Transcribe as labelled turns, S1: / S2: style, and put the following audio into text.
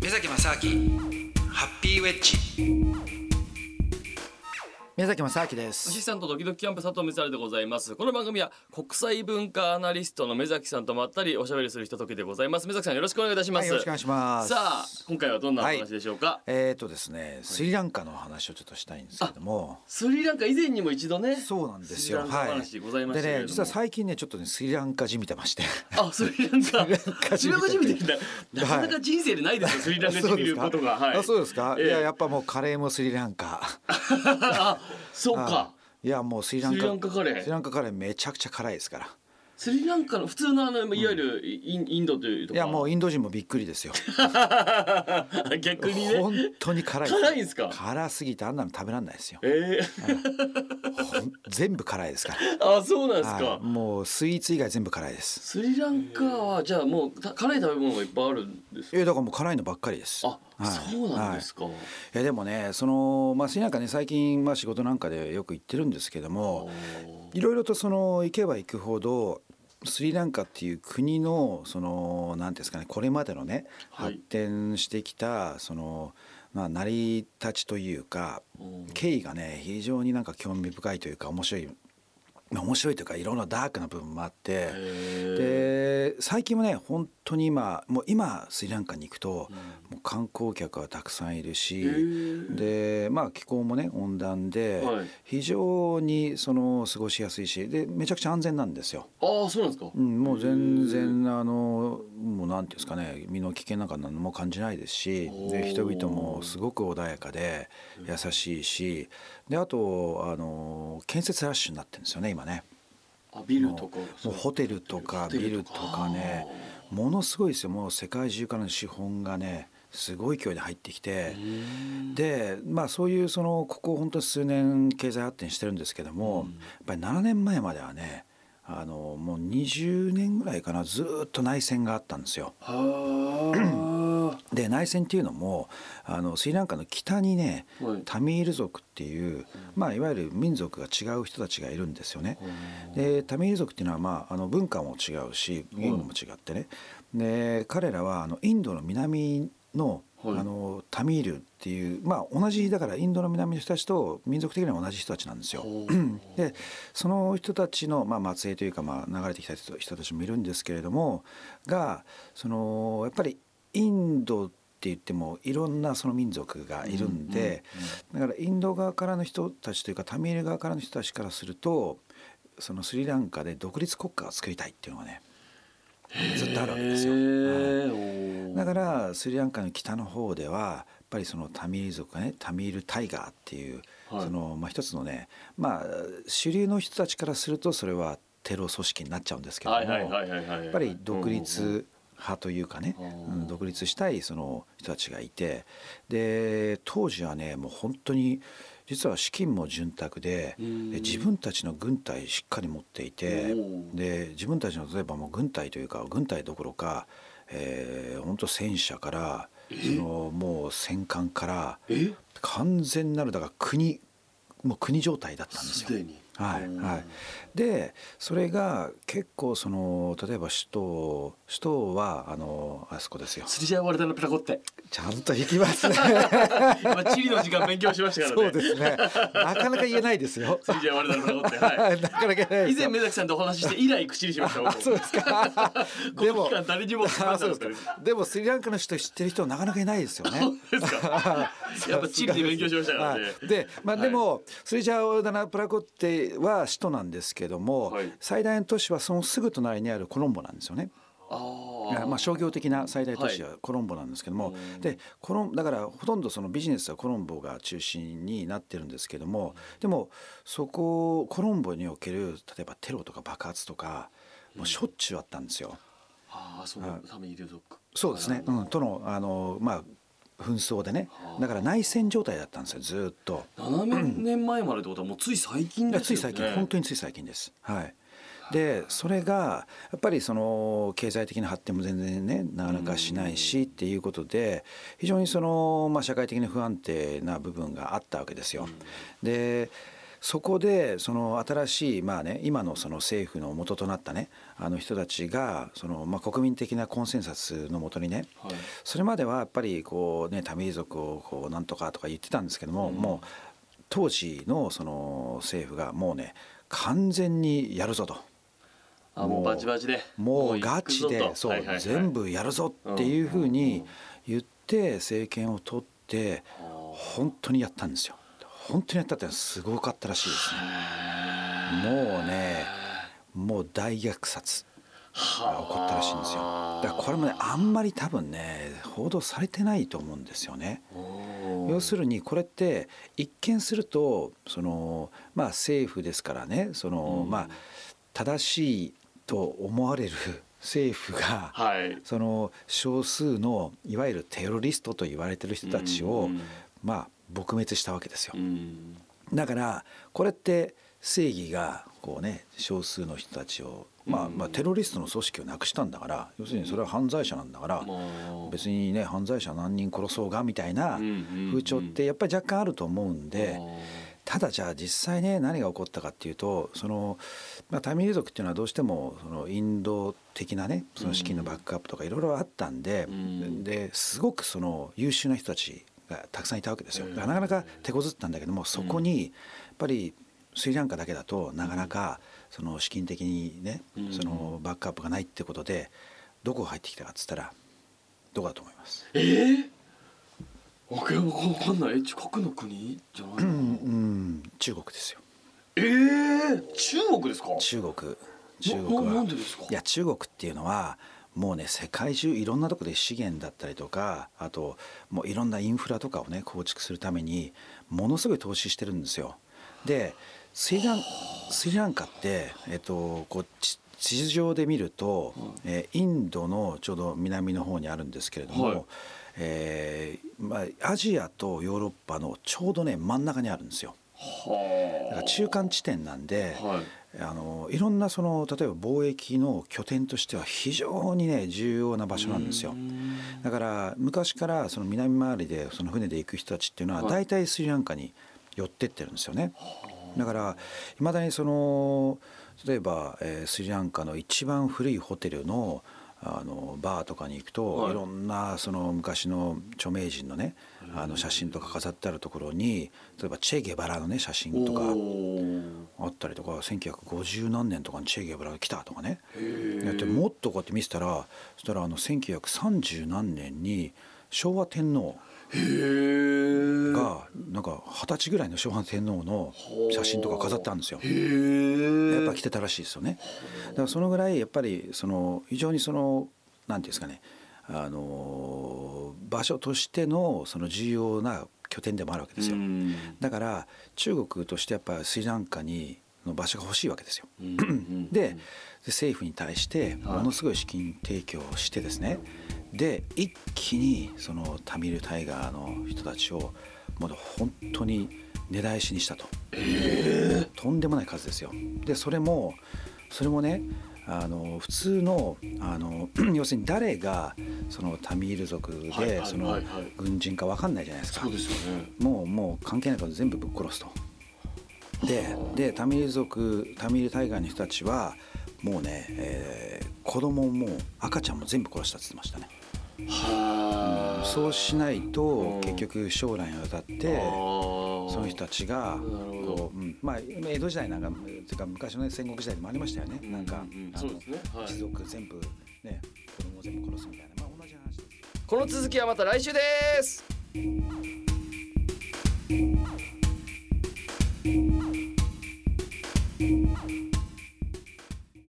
S1: 目崎正明ハッピーウェッジ。宮崎正明です。
S2: アシスタントドキドキキャンプ佐藤光晴でございます。この番組は国際文化アナリストの目崎さんとまったりおしゃべりするひとときでございます。目崎さんよろしくお願いいたします、
S1: はい、よろしくお願いします。
S2: さあ今回はどんなお話でしょうか、はい、
S1: えっ、ー、とですねスリランカの話をちょっとしたいんですけども。
S2: スリランカ以前にも一度ね
S1: そうなんですよ。
S2: 話ございま
S1: しでね実は最近ねちょっとねスリランカ字見てまして。
S2: あスリランカ。スリランカ字見てなかなか人生でないですよ、スリランカ字見ることが。
S1: はい、あそうですか、えー、いややっぱもうカレーもスリランカ。
S2: あ そうか。
S1: い。やもうスリランカ
S2: スリランカカレー。
S1: スリランカカレーめちゃくちゃ辛いですから。
S2: スリランカの普通のあのいわゆるイン,、インドというと
S1: いやもうインド人もびっくりですよ。
S2: 逆にね。
S1: 本当に辛い
S2: 辛いんですか？
S1: 辛すぎてあんなの食べられないですよ。
S2: ええ
S1: ー、全部辛いですか
S2: ら。あそうなんですか、
S1: もうスイーツ以外全部辛いです。
S2: スリランカはじゃあもう辛い食べ物がいっぱいあるんです
S1: えだからもう辛いのばっかりです。
S2: あ、はい、そうなんですか、はい、
S1: えでもねそのまあスリランカね最近まあ仕事なんかでよく行ってるんですけどもいろいろとその行けば行くほどスリランカっていう国のその何ですかねこれまでのね、発展してきたそのまあ成り立ちというか経緯がね非常になんか興味深いというか面白い面白いというかいろんなダークな部分もあってで最近もね本当に今もう今スリランカに行くと、もう観光客はたくさんいるしでまあ気候もね温暖で、非常にその過ごしやすいしでめちゃくちゃ安全なんですよ。
S2: ああそうなんですか、
S1: うん、もう全然あのもうなんていうんですかね身の危険なんか何も感じないですしで人々もすごく穏やかで優しいしであとあの建設ラッシュになってるんですよね今ね。
S2: あビルとか
S1: もうホテルとかビルとかねものすごいですよ。もう世界中からの資本がねすごい勢いで入ってきてでまあそういうそのここ本当に数年経済発展してるんですけどもやっぱり7年前まではねあのもう20年ぐらいかなずっと内戦があったんですよ。で内戦っていうのもあのスリランカの北にね、はい、タミール族っていう、まあ、いわゆる民族が違う人たちがいるんですよね。でタミール族っていうのは、まあ、あの文化も違うし言語も違ってね、で彼らはあのインドの南のはい、あのタミールっていうまあ同じだからインドの南の人たちと民族的には同じ人たちなんですよ。でその人たちの、まあ、末裔というか、まあ、流れてきた人たちもいるんですけれどもがそのやっぱりインドって言ってもいろんなその民族がいるんで、だからインド側からの人たちというかタミール側からの人たちからするとそのスリランカで独立国家を作りたいっていうのがねずっとあるわけですよ。はい、だからスリランカの北の方ではやっぱりそのタミール族がねタミールタイガーっていう、はい、そのまあ一つのねまあ主流の人たちからするとそれはテロ組織になっちゃうんですけどもやっぱり独立派というかね、うん、独立したいその人たちがいてで当時はねもう本当に実は資金も潤沢でで自分たちの軍隊しっかり持っていてで自分たちの例えばもう軍隊というか軍隊どころか、えー、本当戦車からそのもう戦艦から完全なるだから国もう国状態だったんですよ。はいはい、でそれが結構その例えば首都首都はあのあそこですよ。
S2: スリジャワルダのプラコって
S1: ちゃんと引きますね。
S2: 今地理の時間勉強しましたから
S1: ね。そうですね。なかなか言えないですよ。
S2: スリジャワルダのプラコって。はい。
S1: なかなか
S2: 以前目崎さんとお話しして以来口にしました。
S1: そうですか。でも
S2: 誰にも
S1: でもスリランカの人知ってる人なかなかいないですよね。
S2: ですか。やっぱ地理で勉強しましたからね。
S1: でまあでもスリジャワルダナプラコっては首都なんですけども、最大の都市はそのすぐ隣にあるコロンボなんですよね。あまあ商業的な最大都市はコロンボなんですけども、はい、でコロンだからほとんどそのビジネスはコロンボが中心になってるんですけどもでもそこコロンボにおける例えばテロとか爆発とかもうしょっちゅうあったんですよ。
S2: ああそうために
S1: そうですね、うん、とのあのまあ紛争でね。だから内戦状態だったんですよずっと。
S2: 7年前までってことはもうつい最近ですよね。
S1: つい最近。本当につい最近です。はいでそれがやっぱりその経済的な発展も全然ねなかなかしないしっていうことで非常にその、まあ、社会的に不安定な部分があったわけですよ。でそこでその新しいまあね今のその政府の元となったねあの人たちがそのまあ国民的なコンセンサスのもとにね、はい、それまではやっぱりこうねタ族をこうなんとかとか言ってたんですけども、うん、もう当時のその政府がもうね完全にやるぞと。
S2: あもうバチバチで。
S1: もうガチでそう、全部やるぞっていうふうに言って政権を取って本当にやったんですよ。本当にやったってすごかったらしいですね。もうねもう大虐殺。が起こったらしいんですよ。だからこれもねあんまり多分ね報道されてないと思うんですよね。要するにこれって一見するとそのまあ政府ですからねその、まあ正しいと思われる政府が、はい、その少数のいわゆるテロリストと言われてる人たちを、まあ撲滅したわけですよ。だからこれって正義がこうね少数の人たちをまあ、まあテロリストの組織をなくしたんだから要するにそれは犯罪者なんだから別にね犯罪者何人殺そうがみたいな風潮ってやっぱり若干あると思うんで。ただじゃあ実際ね何が起こったかっていうとその、まあ、タミル族っていうのはどうしてもそのインド的なねその資金のバックアップとかいろいろあったんで,、ですごくその優秀な人たちがたくさんいたわけですよ。なかなか手こずったんだけどもそこにやっぱりスリランカだけだとなかなかその資金的にねそのバックアップがないってことでどこが入ってきたかっつったらどこだと思います？
S2: えー、わけわかんない。近くの国？じゃないの、うん、う
S1: ん、中国ですよ。
S2: えー、中国ですか？
S1: 中国。中国は。
S2: なんでですか？
S1: いや中国っていうのはもうね世界中いろんなとこで資源だったりとかあともういろんなインフラとかをね構築するためにものすごい投資してるんですよ。でスリランスリランカって、えっと、こう地図上で見ると、えー、インドのちょうど南の方にあるんですけれども、はい、えー、まあ、アジアとヨーロッパのちょうどね真ん中にあるんですよ。だから中間地点なんで、はい、あのいろんなその例えば貿易の拠点としては非常にね重要な場所なんですよ。だから昔からその南回りでその船で行く人たちっていうのは大体スリランカに寄ってってるんですよね。だからいまだにその例えば、えー、スリランカの一番古いホテルのあのバーとかに行くと、はい、いろんなその昔の著名人のねあの写真とか飾ってあるところに例えばチェ・ゲバラのね写真とかあったりとか1950何年とかにチェ・ゲバラが来たとかね。やってもっとこうやって見せたらそしたらあの1930何年に昭和天皇がなんか二十歳ぐらいの昭和天皇の写真とか飾ってあるんですよ。やっぱ来てたらしいですよね。だからそのぐらいやっぱりその非常にそのなんていうんですかねあの場所としてのその重要な拠点でもあるわけですよ。だから中国としてやっぱスリランカにの場所が欲しいわけですよ。で政府に対してものすごい資金提供をしてですねで一気にそのタミルタイガーの人たちをもう本当に根絶やしにしたと、えー、とんでもない数ですよ。でそれもそれもねあの普通のあの 要するに誰がそのタミール族でその軍人か分かんないじゃないですか。
S2: そうですよね、
S1: もうもう関係ないこと全部ぶっ殺すと。ででタミール族タミールタイガーの人たちはもうね、えー、子供も赤ちゃんも全部殺したって言ってましたね。はあ、そうしないと結局将来にわたってその人たちがこう、うん、まあ江戸時代なんかというか昔の、ね、戦国時代でもありましたよね、うん、なんか、うん。そうですね。はい、一族全部ね子供全部殺すみたいな、まあ、同じ話です。
S2: この続きはまた来週です